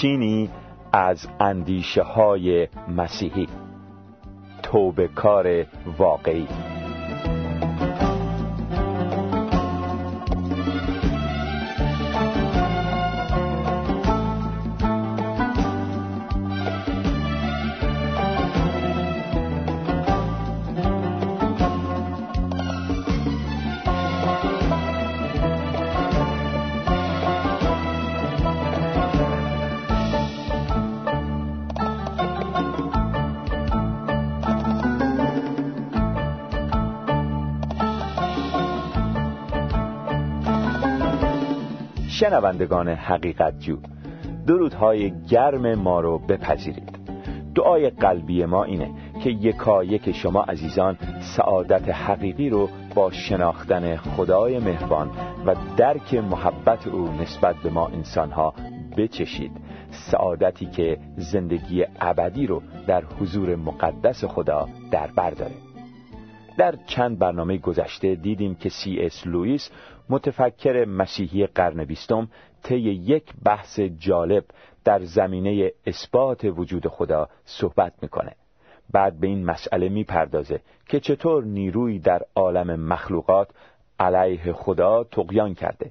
چینی از اندیشه های مسیحی. توبه کار واقعی. شنوندگان حقیقت جو درودهای گرم ما رو بپذیرید. دعای قلبی ما اینه که یکا یک شما عزیزان سعادت حقیقی رو با شناختن خدای مهربان و درک محبت او نسبت به ما انسانها بچشید. سعادتی که زندگی ابدی رو در حضور مقدس خدا در بر داره. در چند برنامه گذشته دیدیم که سی اس لوئیس متفکر مسیحی قرن بیستم طی یک بحث جالب در زمینه اثبات وجود خدا صحبت می‌کنه. بعد به این مسئله می‌پردازه که چطور نیروی در عالم مخلوقات علیه خدا تقیان کرده.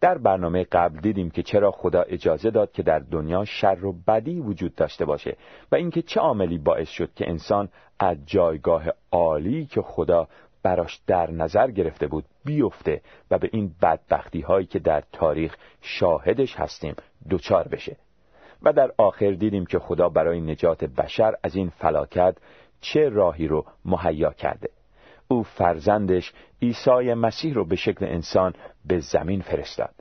در برنامه قبل دیدیم که چرا خدا اجازه داد که در دنیا شر و بدی وجود داشته باشه و اینکه چه عاملی باعث شد که انسان از جایگاه عالی که خدا براش در نظر گرفته بود بیفته و به این بدبختی هایی که در تاریخ شاهدش هستیم دوچار بشه. و در آخر دیدیم که خدا برای نجات بشر از این فلاکت چه راهی رو مهیا کرده. او فرزندش عیسی مسیح رو به شکل انسان به زمین فرستاد.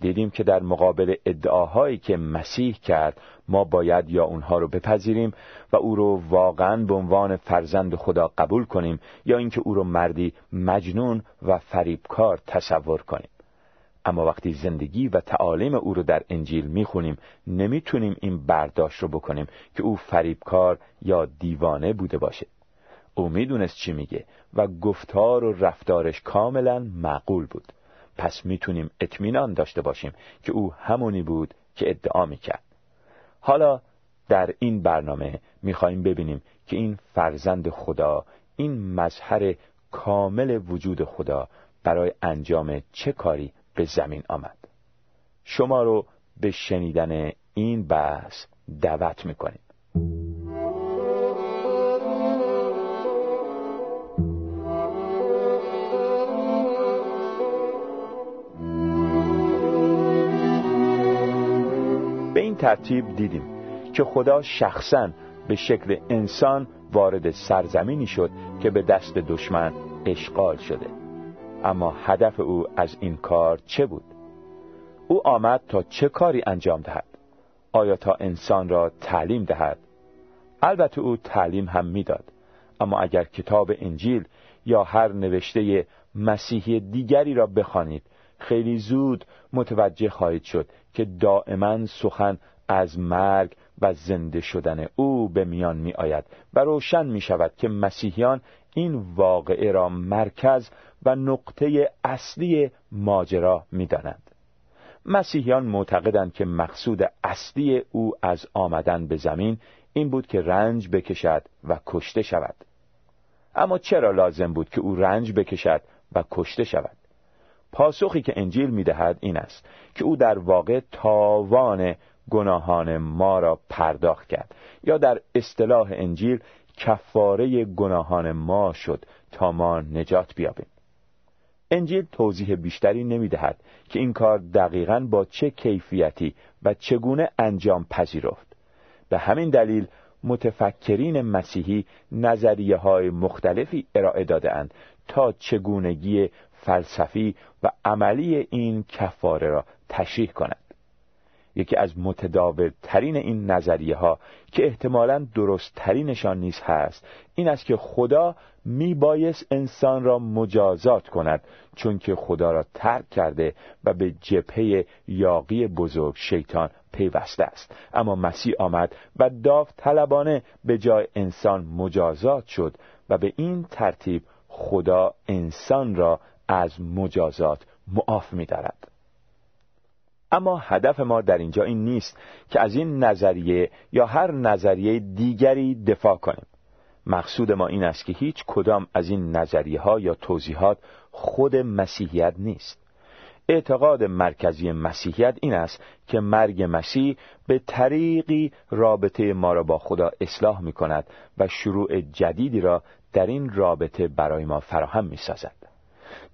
دیدیم که در مقابل ادعاهایی که مسیح کرد ما باید یا اونها رو بپذیریم و او رو واقعا به عنوان فرزند خدا قبول کنیم یا اینکه او رو مردی مجنون و فریبکار تصور کنیم. اما وقتی زندگی و تعالیم او رو در انجیل می‌خونیم نمی‌تونیم این برداشت رو بکنیم که او فریبکار یا دیوانه بوده باشه. او می‌دونست چی میگه و گفتار و رفتارش کاملا معقول بود. پس می‌تونیم اطمینان داشته باشیم که او همونی بود که ادعا می‌کرد. حالا در این برنامه می‌خواهیم ببینیم که این فرزند خدا این مظهر کامل وجود خدا برای انجام چه کاری به زمین آمد؟ شما رو به شنیدن این بحث دعوت می‌کنیم. ترتیب دیدیم که خدا شخصا به شکل انسان وارد سرزمینی شد که به دست دشمن اشغال شده اما هدف او از این کار چه بود؟ او آمد تا چه کاری انجام دهد؟ آیا تا انسان را تعلیم دهد؟ البته او تعلیم هم می‌داد اما اگر کتاب انجیل یا هر نوشته مسیحی دیگری را بخوانید خیلی زود متوجه خواهید شد که دائما سخن از مرگ و زنده شدن او به میان می آید و روشن می شود که مسیحیان این واقعه را مرکز و نقطه اصلی ماجرا می دانند. مسیحیان معتقدند که مقصود اصلی او از آمدن به زمین این بود که رنج بکشد و کشته شود اما چرا لازم بود که او رنج بکشد و کشته شود پاسخی که انجیل می‌دهد این است که او در واقع تاوان گناهان ما را پرداخت کرد. یا در اصطلاح انجیل کفاره گناهان ما شد تا ما نجات بیابیم. انجیل توضیح بیشتری نمی دهد که این کار دقیقا با چه کیفیتی و چگونه انجام پذیرفت. به همین دلیل متفکرین مسیحی نظریه های مختلفی ارائه داده تا چگونگی فلسفی و عملی این کفاره را تشریح کنند. یکی از متداول ترین این نظریه ها که احتمالا درست ترینشان نیز هست این است که خدا می بایست انسان را مجازات کند چون که خدا را ترک کرده و به جبهه یاقی بزرگ شیطان پیوسته است اما مسیح آمد و داو طلبانه به جای انسان مجازات شد و به این ترتیب خدا انسان را از مجازات معاف می دارد. اما هدف ما در اینجا این نیست که از این نظریه یا هر نظریه دیگری دفاع کنیم مقصود ما این است که هیچ کدام از این نظریه ها یا توضیحات خود مسیحیت نیست اعتقاد مرکزی مسیحیت این است که مرگ مسیح به طریقی رابطه ما را با خدا اصلاح می کند و شروع جدیدی را در این رابطه برای ما فراهم می سازد.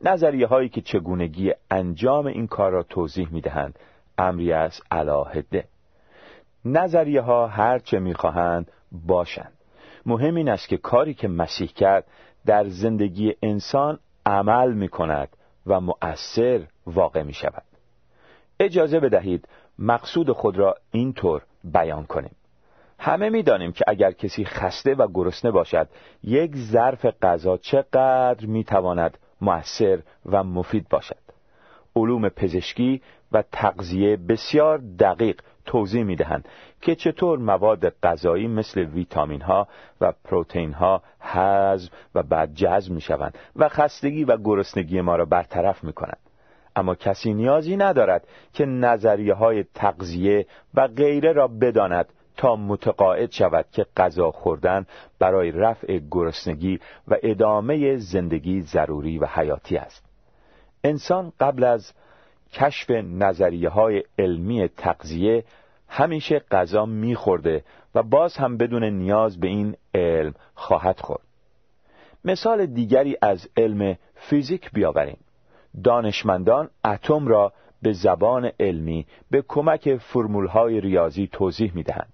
نظریه هایی که چگونگی انجام این کار را توضیح می دهند امری از علاهده. نظریه ها هرچه می خواهند باشند. مهم این است که کاری که مسیح کرد در زندگی انسان عمل می کند و مؤثر واقع می شود اجازه بدهید مقصود خود را اینطور بیان کنیم. همه می‌دانیم که اگر کسی خسته و گرسنه باشد یک ظرف غذا چقدر می‌تواند مؤثر و مفید باشد. علوم پزشکی و تغذیه بسیار دقیق توضیح می دهند که چطور مواد غذایی مثل ویتامین ها و پروتئین ها حذف و بعد جذب می شوند و خستگی و گرسنگی ما را برطرف می کنند اما کسی نیازی ندارد که نظریه های تغذیه و غیره را بداند تا متقاعد شود که غذا خوردن برای رفع گرسنگی و ادامه زندگی ضروری و حیاتی است. انسان قبل از کشف نظریه های علمی تغذیه همیشه غذا میخورده و باز هم بدون نیاز به این علم خواهد خورد. مثال دیگری از علم فیزیک بیاوریم. دانشمندان اتم را به زبان علمی به کمک فرمولهای ریاضی توضیح می‌دهند.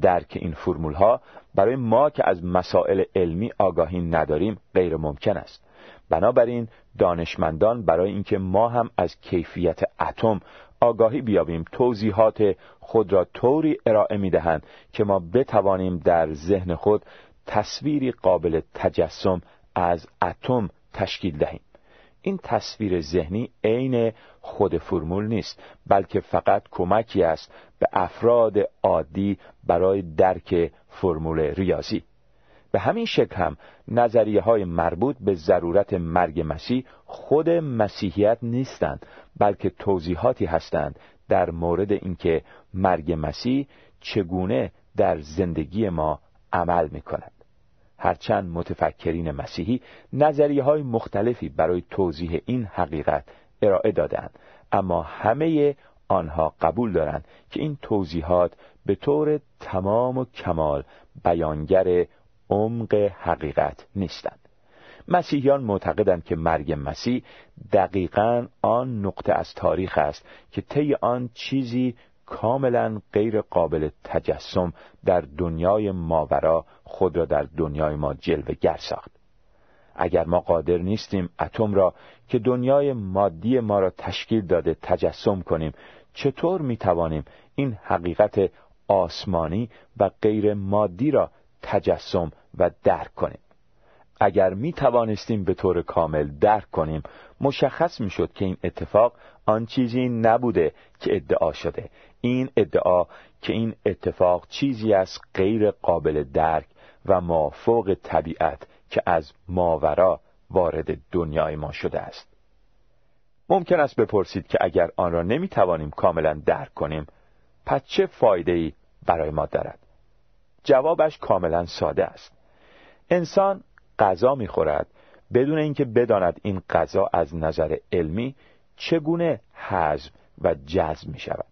درک این فرمولها برای ما که از مسائل علمی آگاهی نداریم غیر ممکن است. بنابراین دانشمندان برای اینکه ما هم از کیفیت اتم آگاهی بیابیم توضیحات خود را طوری ارائه می دهند که ما بتوانیم در ذهن خود تصویری قابل تجسم از اتم تشکیل دهیم. این تصویر ذهنی عین خود فرمول نیست بلکه فقط کمکی است به افراد عادی برای درک فرمول ریاضی. به همین شکل هم نظریه های مربوط به ضرورت مرگ مسیح خود مسیحیت نیستند بلکه توضیحاتی هستند در مورد اینکه مرگ مسیح چگونه در زندگی ما عمل می کند. هرچند متفکرین مسیحی نظریه های مختلفی برای توضیح این حقیقت ارائه دادند اما همه آنها قبول دارند که این توضیحات به طور تمام و کمال بیانگر عمق حقیقت نیستند. مسیحیان معتقدند که مرگ مسیح دقیقا آن نقطه از تاریخ است که طی آن چیزی کاملا غیر قابل تجسم در دنیای ماورا خود را در دنیای ما جلوه گر ساخت. اگر ما قادر نیستیم اتم را که دنیای مادی ما را تشکیل داده تجسم کنیم چطور می توانیم این حقیقت آسمانی و غیر مادی را تجسم و درک کنیم. اگر می توانستیم به طور کامل درک کنیم مشخص می شد که این اتفاق آن چیزی نبوده که ادعا شده. این ادعا که این اتفاق چیزی از غیر قابل درک و مافوق طبیعت که از ماورا وارد دنیای ما شده است. ممکن است بپرسید که اگر آن را نمی توانیم کاملا درک کنیم پس چه فایده ای برای ما دارد؟ جوابش کاملا ساده است. انسان غذا می‌خورد. بدون اینکه بداند این غذا از نظر علمی چگونه حذف و جذب می شود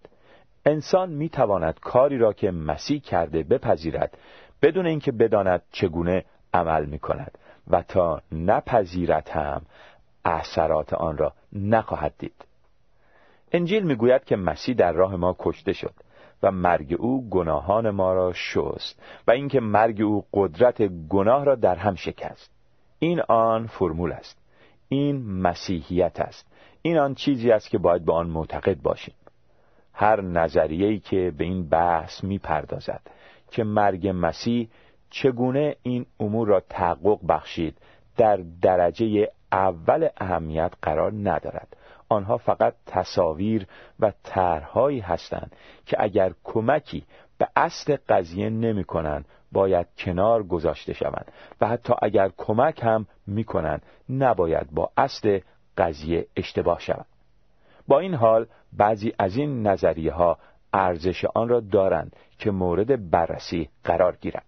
انسان می تواند کاری را که مسیح کرده بپذیرد بدون اینکه بداند چگونه عمل می کند و تا نپذیرد هم اثرات آن را نخواهد دید. انجیل می‌گوید که مسیح در راه ما کشته شد. مرگ او گناهان ما را شست و اینکه مرگ او قدرت گناه را در هم شکست. این آن فرمول است. این مسیحیت است. این آن چیزی است که باید به آن معتقد باشیم. هر نظریه‌ای که به این بحث می‌پردازد که مرگ مسیح چگونه این امور را تحقق بخشید در درجه اول اهمیت قرار ندارد. آنها فقط تصاویر و طرحهایی هستند که اگر کمکی به اصل قضیه نمی کنند باید کنار گذاشته شوند و حتی اگر کمک هم می‌کنند نباید با اصل قضیه اشتباه شوند با این حال بعضی از این نظریه ها ارزش آن را دارند که مورد بررسی قرار گیرند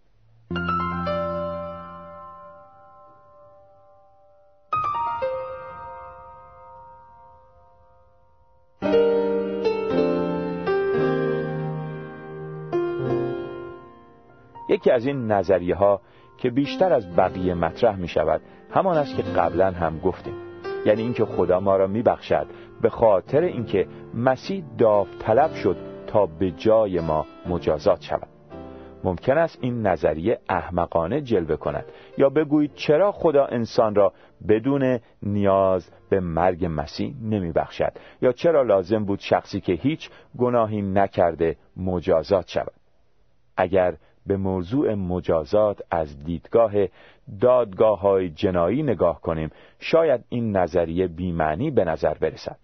یکی از این نظریه ها که بیشتر از بقیه مطرح می شود همان است که قبلا هم گفتیم. یعنی اینکه خدا ما را می بخشد به خاطر اینکه مسیح داوطلب شد تا به جای ما مجازات شود. ممکن است این نظریه احمقانه جلوه کند یا بگویید چرا خدا انسان را بدون نیاز به مرگ مسیح نمی بخشد یا چرا لازم بود شخصی که هیچ گناهی نکرده مجازات شود. اگر به موضوع مجازات از دیدگاه دادگاه های جنایی نگاه کنیم شاید این نظریه بیمعنی به نظر برسد.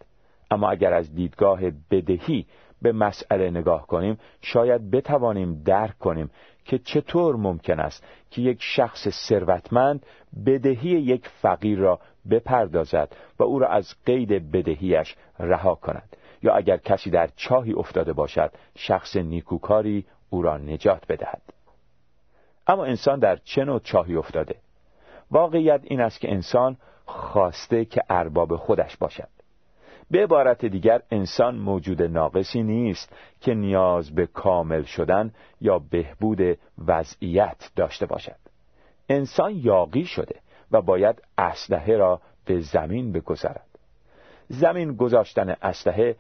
اما اگر از دیدگاه بدهی به مسئله نگاه کنیم شاید بتوانیم درک کنیم که چطور ممکن است که یک شخص ثروتمند بدهی یک فقیر را بپردازد و او را از قید بدهیش رها کند. یا اگر کسی در چاهی افتاده باشد شخص نیکوکاری او را نجات بدهد. اما انسان در چه نوع چاهی افتاده؟ واقعیت این است که انسان خواسته که ارباب خودش باشد. به عبارت دیگر انسان موجود ناقصی نیست که نیاز به کامل شدن یا بهبود وضعیت داشته باشد. انسان یاقی شده و باید اسلحه را به زمین بگذارد. زمین گذاشتن اسلحه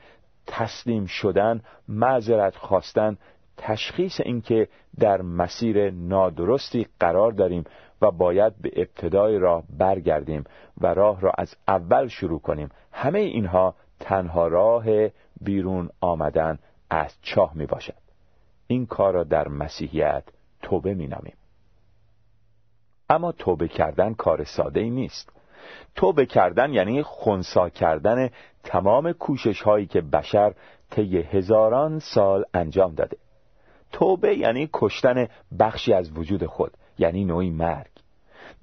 تسلیم شدن معذرت خواستن تشخیص اینکه در مسیر نادرستی قرار داریم و باید به ابتدای راه برگردیم و راه را از اول شروع کنیم. همه اینها تنها راه بیرون آمدن از چاه می باشد. این کار را در مسیحیت توبه می نامیم. اما توبه کردن کار ساده ای نیست. توبه کردن یعنی خونسا کردن تمام کوشش هایی که بشر طی هزاران سال انجام داده. توبه یعنی کشتن بخشی از وجود خود یعنی نوعی مرگ.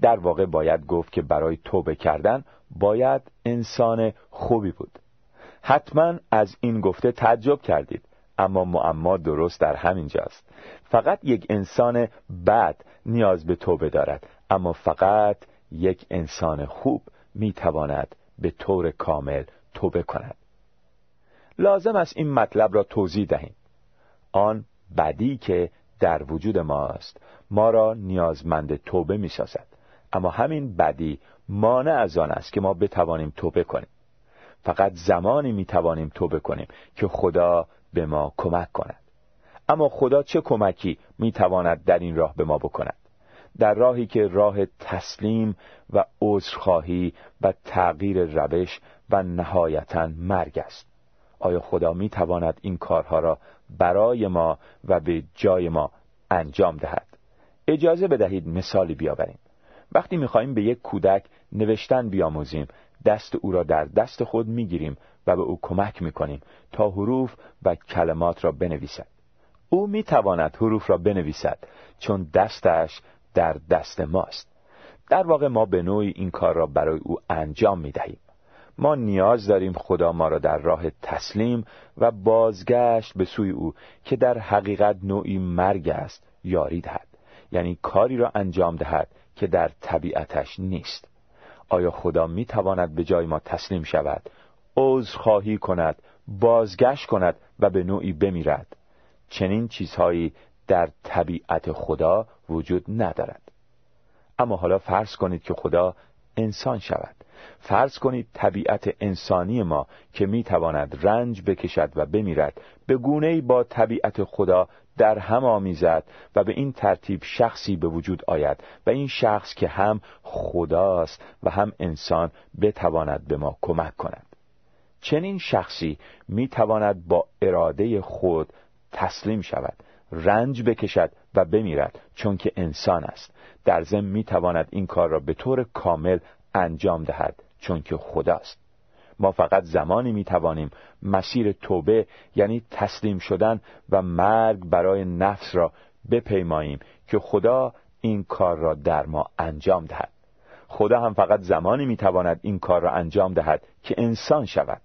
در واقع باید گفت که برای توبه کردن باید انسان خوبی بود. حتما از این گفته تعجب کردید اما معما درست در همین جاست فقط یک انسان بد نیاز به توبه دارد اما فقط یک انسان خوب می‌تواند به طور کامل توبه کند. لازم است این مطلب را توضیح دهیم. آن بدی که در وجود ماست ما را نیازمند توبه می سازد. اما همین بدی مانع از آن است که ما بتوانیم توبه کنیم. فقط زمانی می توانیم توبه کنیم که خدا به ما کمک کند. اما خدا چه کمکی می تواند در این راه به ما بکند؟ در راهی که راه تسلیم و عذرخواهی و تغییر روش و نهایتا مرگ است. آیا خدا می تواند این کارها را برای ما و به جای ما انجام دهد. اجازه بدهید مثالی بیاوریم. وقتی می‌خواهیم به یک کودک نوشتن بیاموزیم دست او را در دست خود می‌گیریم و به او کمک می‌کنیم تا حروف و کلمات را بنویسد. او می‌تواند حروف را بنویسد چون دستش در دست ماست. در واقع ما به نوعی این کار را برای او انجام می‌دهیم. ما نیاز داریم خدا ما را در راه تسلیم و بازگشت به سوی او که در حقیقت نوعی مرگ است یاری دهد. یعنی کاری را انجام دهد که در طبیعتش نیست. آیا خدا می تواند به جای ما تسلیم شود خواهی کند بازگشت کند و به نوعی بمیرد؟ چنین چیزهایی در طبیعت خدا وجود ندارد. اما حالا فرض کنید که خدا انسان شود. فرض کنید طبیعت انسانی ما که می‌تواند رنج بکشد و بمیرد به گونه با طبیعت خدا در هم آمیزد و به این ترتیب شخصی به وجود آید و این شخص که هم خداست و هم انسان بتواند به ما کمک کند. چنین شخصی می‌تواند با اراده خود تسلیم شود رنج بکشد و بمیرد چون که انسان است. در ضمن می‌تواند این کار را به طور کامل انجام دهد چون که خداست. ما فقط زمانی می توانیم مسیر توبه یعنی تسلیم شدن و مرگ برای نفس را بپیماییم که خدا این کار را در ما انجام دهد. خدا هم فقط زمانی می تواند این کار را انجام دهد که انسان شود.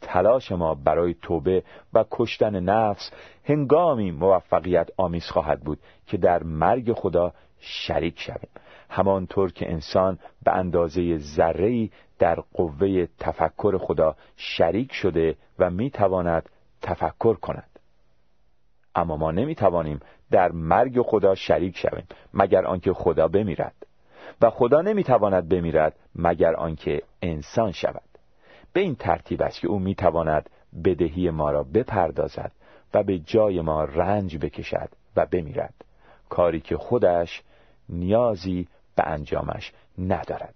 تلاش ما برای توبه و کشتن نفس هنگامی موفقیت آمیز خواهد بود که در مرگ خدا شریک شویم. همانطور که انسان به اندازه ذره‌ای در قوه تفکر خدا شریک شده و می‌تواند تفکر کند. اما ما نمی‌توانیم در مرگ خدا شریک شویم مگر آنکه خدا بمیرد. و خدا نمی‌تواند بمیرد مگر آنکه انسان شود. به این ترتیب است که او می‌تواند بدهی ما را بپردازد و به جای ما رنج بکشد و بمیرد. کاری که خودش نیازی به انجامش ندارد.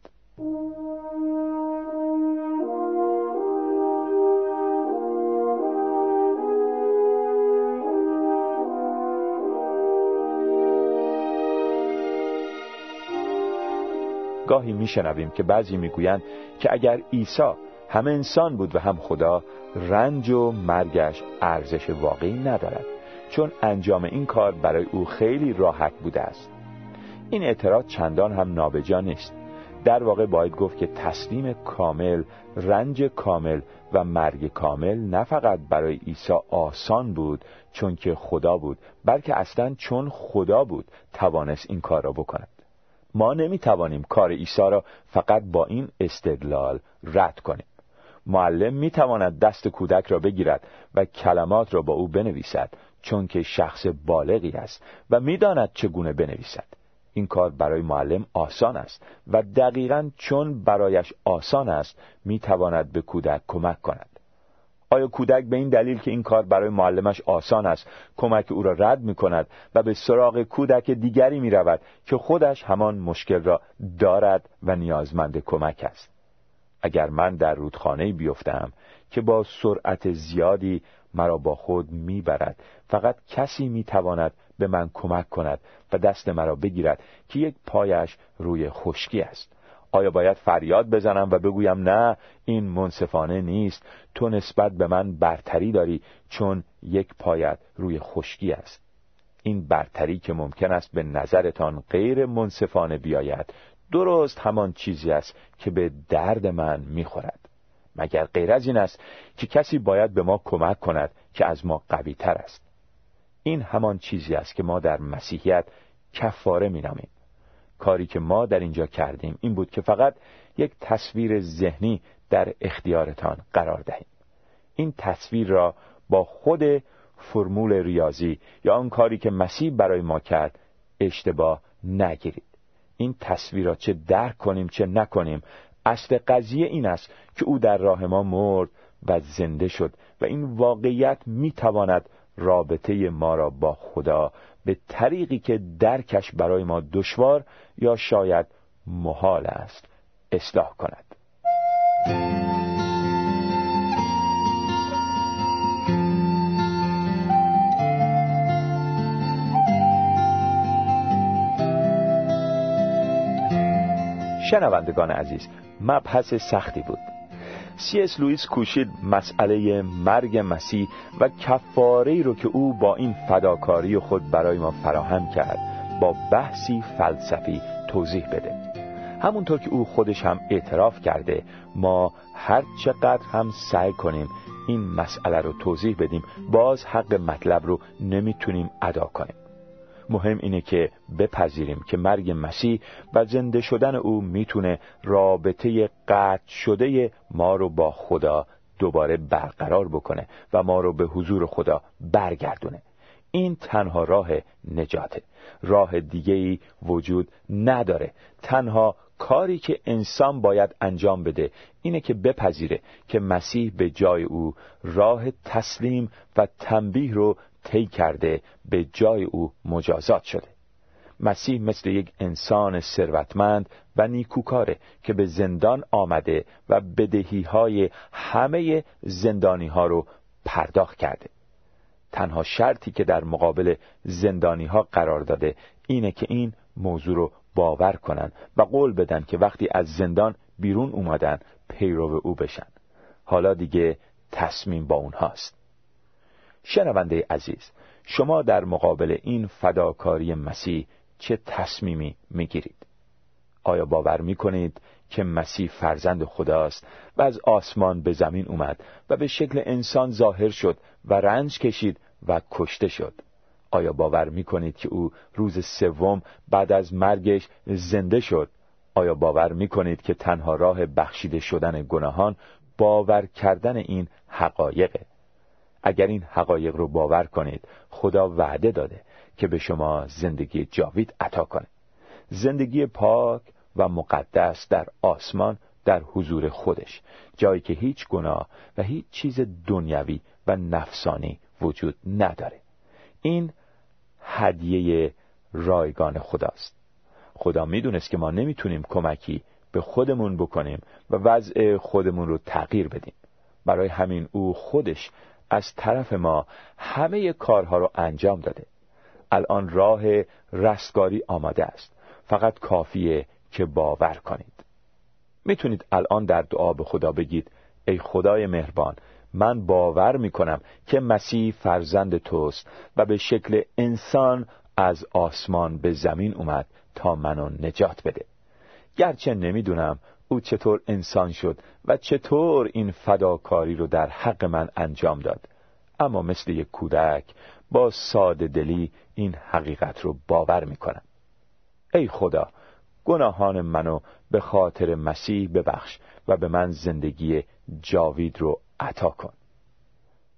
گاهی میشنویم که بعضی می‌گویند که اگر عیسی هم انسان بود و هم خدا رنج و مرگش ارزش واقعی ندارد چون انجام این کار برای او خیلی راحت بوده است. این اعتراض چندان هم نابجا نیست. در واقع باید گفت که تسلیم کامل رنج کامل و مرگ کامل نه فقط برای عیسی آسان بود چون که خدا بود بلکه اصلا چون خدا بود توانست این کار را بکند. ما نمی توانیم کار عیسی را فقط با این استدلال رد کنیم. معلم می تواند دست کودک را بگیرد و کلمات را با او بنویسد چون که شخص بالغی است و می‌داند چگونه بنویسد. این کار برای معلم آسان است و دقیقا چون برایش آسان است می تواند به کودک کمک کند. آیا کودک به این دلیل که این کار برای معلمش آسان است کمک او را رد می کند و به سراغ کودک دیگری می رود که خودش همان مشکل را دارد و نیازمند کمک است؟ اگر من در رودخانه بیفتم که با سرعت زیادی مرا با خود می‌برد فقط کسی می‌تواند به من کمک کند و دست مرا بگیرد که یک پایش روی خشکی است. آیا باید فریاد بزنم و بگویم نه این منصفانه نیست. تو نسبت به من برتری داری چون یک پایت روی خشکی است. این برتری که ممکن است به نظرتان غیر منصفانه بیاید درست همان چیزی است که به درد من می‌خورد. مگر غیر از این است که کسی باید به ما کمک کند که از ما قوی تر است؟ این همان چیزی است که ما در مسیحیت کفاره مینامیم. کاری که ما در اینجا کردیم این بود که فقط یک تصویر ذهنی در اختیارتان قرار دهیم. این تصویر را با خود فرمول ریاضی یا آن کاری که مسیح برای ما کرد اشتباه نگیرید. این تصویر را چه درک کنیم چه نکنیم اصل قضیه این است که او در راه ما مرد و زنده شد و این واقعیت می‌تواند رابطه ما را با خدا به طریقی که درکش برای ما دشوار یا شاید محال است اصلاح کند. شنوندگان عزیز مبحث سختی بود. سی اس لوئیس کوشید مسئله مرگ مسیح و کفاره رو که او با این فداکاری خود برای ما فراهم کرد با بحثی فلسفی توضیح بده. همونطور که او خودش هم اعتراف کرده ما هر چقدر هم سعی کنیم این مسئله رو توضیح بدیم باز حق مطلب رو نمی‌تونیم ادا کنیم. مهم اینه که بپذیریم که مرگ مسیح و زنده شدن او می‌تونه رابطه قطع شده ما رو با خدا دوباره برقرار بکنه و ما رو به حضور خدا برگردونه. این تنها راه نجاته. راه دیگه ای وجود نداره. تنها کاری که انسان باید انجام بده اینه که بپذیره که مسیح به جای او راه تسلیم و تنبیه رو طی کرده به جای او مجازات شده. مسیح مثل یک انسان ثروتمند و نیکوکاره که به زندان آمده و بدهی های همه زندانی ها رو پرداخت کرده. تنها شرطی که در مقابل زندانی ها قرار داده اینه که این موضوع رو باور کنن و قول بدن که وقتی از زندان بیرون اومدن پیرو او بشن. حالا دیگه تصمیم با اونهاست. شنونده عزیز شما در مقابل این فداکاری مسیح چه تصمیمی می‌گیرید؟ آیا باور می کنید که مسیح فرزند خداست و از آسمان به زمین اومد و به شکل انسان ظاهر شد و رنج کشید و کشته شد؟ آیا باور می کنید که او روز سوم بعد از مرگش زنده شد؟ آیا باور می کنید که تنها راه بخشیده شدن گناهان باور کردن این حقایقه؟ اگر این حقایق رو باور کنید خدا وعده داده که به شما زندگی جاوید عطا کنه. زندگی پاک و مقدس در آسمان در حضور خودش. جایی که هیچ گناه و هیچ چیز دنیوی و نفسانی وجود نداره. این هدیه رایگان خداست. خدا می‌دونست که ما نمی‌تونیم کمکی به خودمون بکنیم و وضع خودمون رو تغییر بدیم. برای همین او خودش از طرف ما همه کارها رو انجام داده. الان راه رستگاری آماده است. فقط کافیه که باور کنید. می‌تونید الان در دعا به خدا بگید ای خدای مهربان من باور می‌کنم که مسیح فرزند توست و به شکل انسان از آسمان به زمین اومد تا منو نجات بده. گرچه نمی‌دونم او چطور انسان شد و چطور این فداکاری رو در حق من انجام داد. اما مثل یک کودک با ساده دلی این حقیقت رو باور می‌کنم. ای خدا گناهان منو به خاطر مسیح ببخش و به من زندگی جاوید رو عطا کن.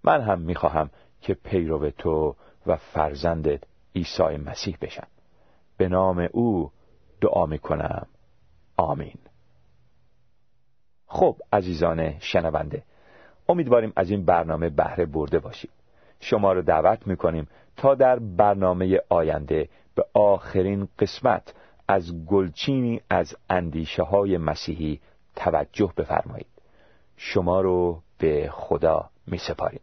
من هم می‌خواهم که پیرو تو و فرزندت عیسی مسیح بشم. به نام او دعا می‌کنم. آمین. خب عزیزان شنونده امیدواریم از این برنامه بهره برده باشید. شما رو دعوت می‌کنیم تا در برنامه آینده به آخرین قسمت از گلچینی از اندیشه های مسیحی توجه بفرمایید. شما رو به خدا می سپاریم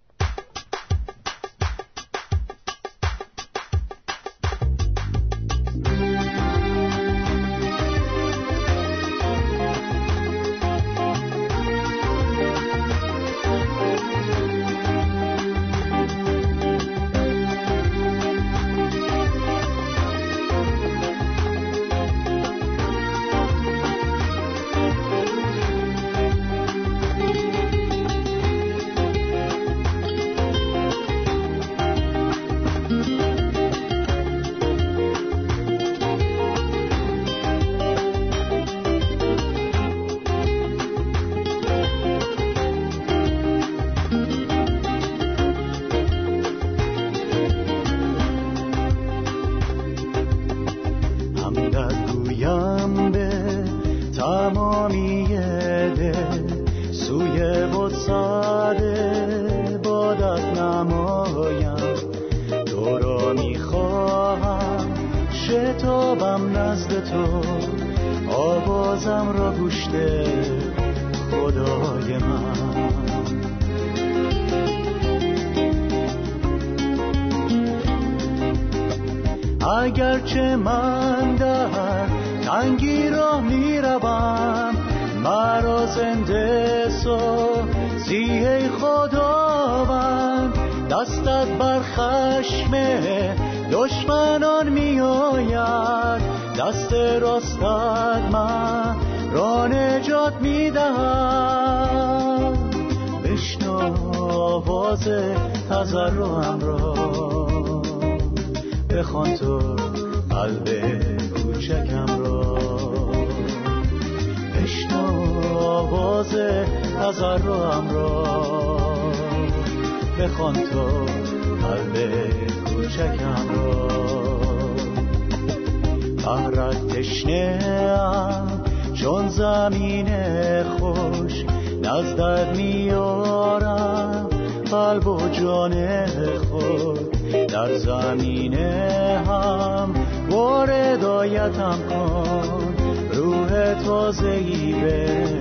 خداوند. دستت بر خشم دشمنان می آید دست راستت من را نجات می دهد بشنو آواز تضرعم را. بخوان تو قلب کوچکم را. بشنو آواز تضرعم را بخوان تو قلب کوچکم را بهرت تشنه چون زمین خوش نزدت میارم. قلب و جان خود در زمینه هم واردایتم کن. روح تازهی به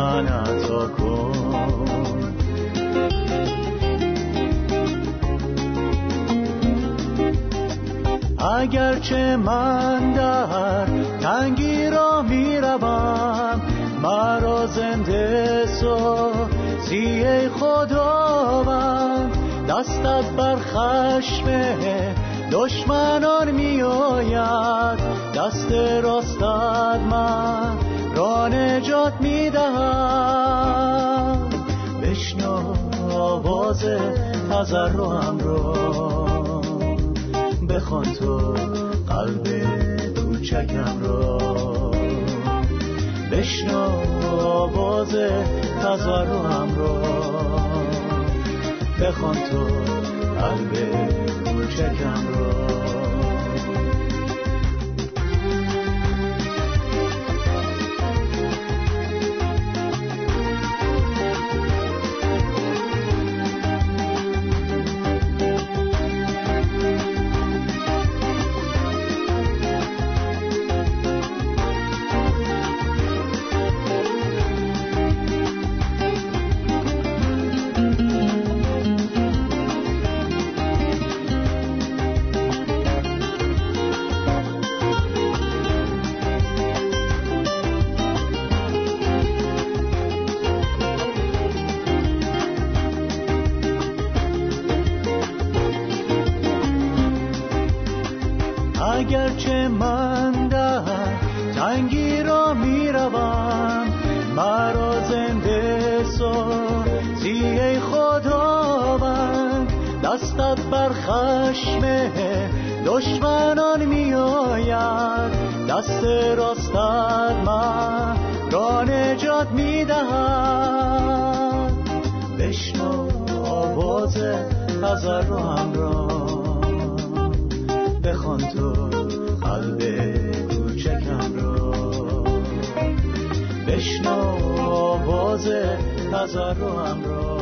من عطا کن. اگرچه من در تنگی را می‌روم مرا زنده سو زیه خداوند. دستت بر خشم دشمنان می آید دست راستت من آواز تضرعم رو بخوان تو قلب کوچکم رو بشنو آواز تضرعم رو بخوان تو قلب کوچکم رو اگرچه من در تنگی را می‌روم مرا زنده سازی خداوند دستت بر خشم دشمنان میآید. دست راستت من را نجات می‌دهد. بشنو آواز تضرعم را بخوان تو بشنو آواز را بخوان تو